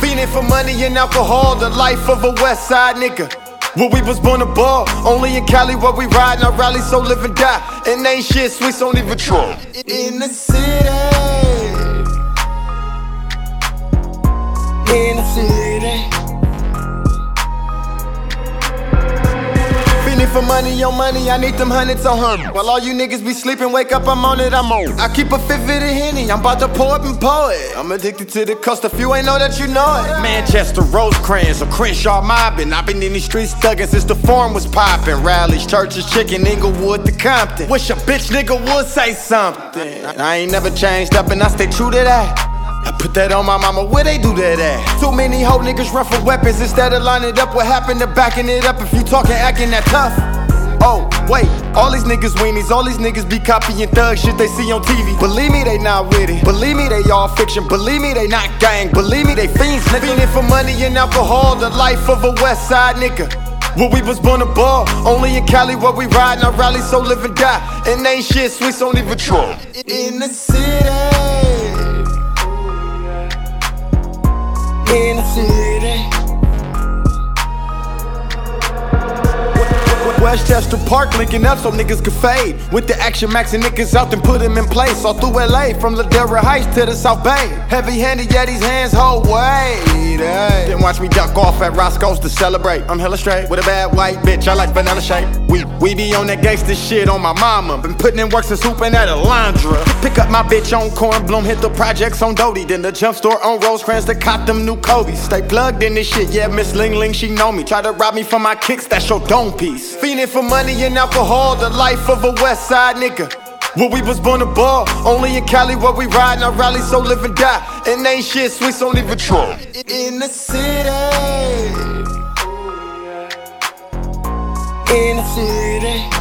Fiending for money and alcohol, the life of a West Side nigga. Where we was born to ball, only in Cali where we ride, our rally, so live and die. And ain't shit, sweets don't even try. In the city, for money on money, I need them hundreds on her. While all you niggas be sleeping, wake up, I'm on it, I'm on. I keep a fifth of the Henny, I'm about to pour up and pour it. I'm addicted to the coast, if you ain't know that, you know it. Manchester, Rosecrans, or Crenshaw mobbing. I've been in these streets thugging since the forum was popping. Rally's, Church's, chicken, Inglewood to Compton. Wish a bitch nigga would say something. I ain't never changed up and I stay true to that. I put that on my mama, where they do that at? Too many hoe niggas run for weapons instead of lining it up. What happened to backing it up if you talking acting that tough? Oh, wait, all these niggas weenies, all these niggas be copying thug shit they see on TV. Believe me, they not with it. Believe me, they all fiction. Believe me, they not gang. Believe me, they fiends. Fiending for money and alcohol, the life of a West Side nigga. Where we was born to ball, only in Cali where we ride, our rally, so live and die. And ain't shit, sweets don't even. In the city. Westchester Park linking up so niggas could fade. With the action maxing niggas out and put them in place. All through LA, from Ladera Heights to the South Bay. Heavy handed, yeah, these hands hold weight. Then watch me duck off at Roscoe's to celebrate. I'm hella straight with a bad white bitch, I like vanilla shake. We, we be on that gangsta shit on my mama. Been putting in work since hooping at Alondra. Pick up my bitch on Kornblum, hit the projects on Doty. Then the jump store on Rosecrans to cop them new Kobe's. Stay plugged in this shit, yeah, Miss Ling Ling, she know me. Try to rob me for my kicks, that's your dome piece. Fiending for money and alcohol, the life of a West Side nigga. Where we was born to ball, only in Cali where we ride, our rally, so live and die. And ain't shit, sweets don't even try. In the city. In the city.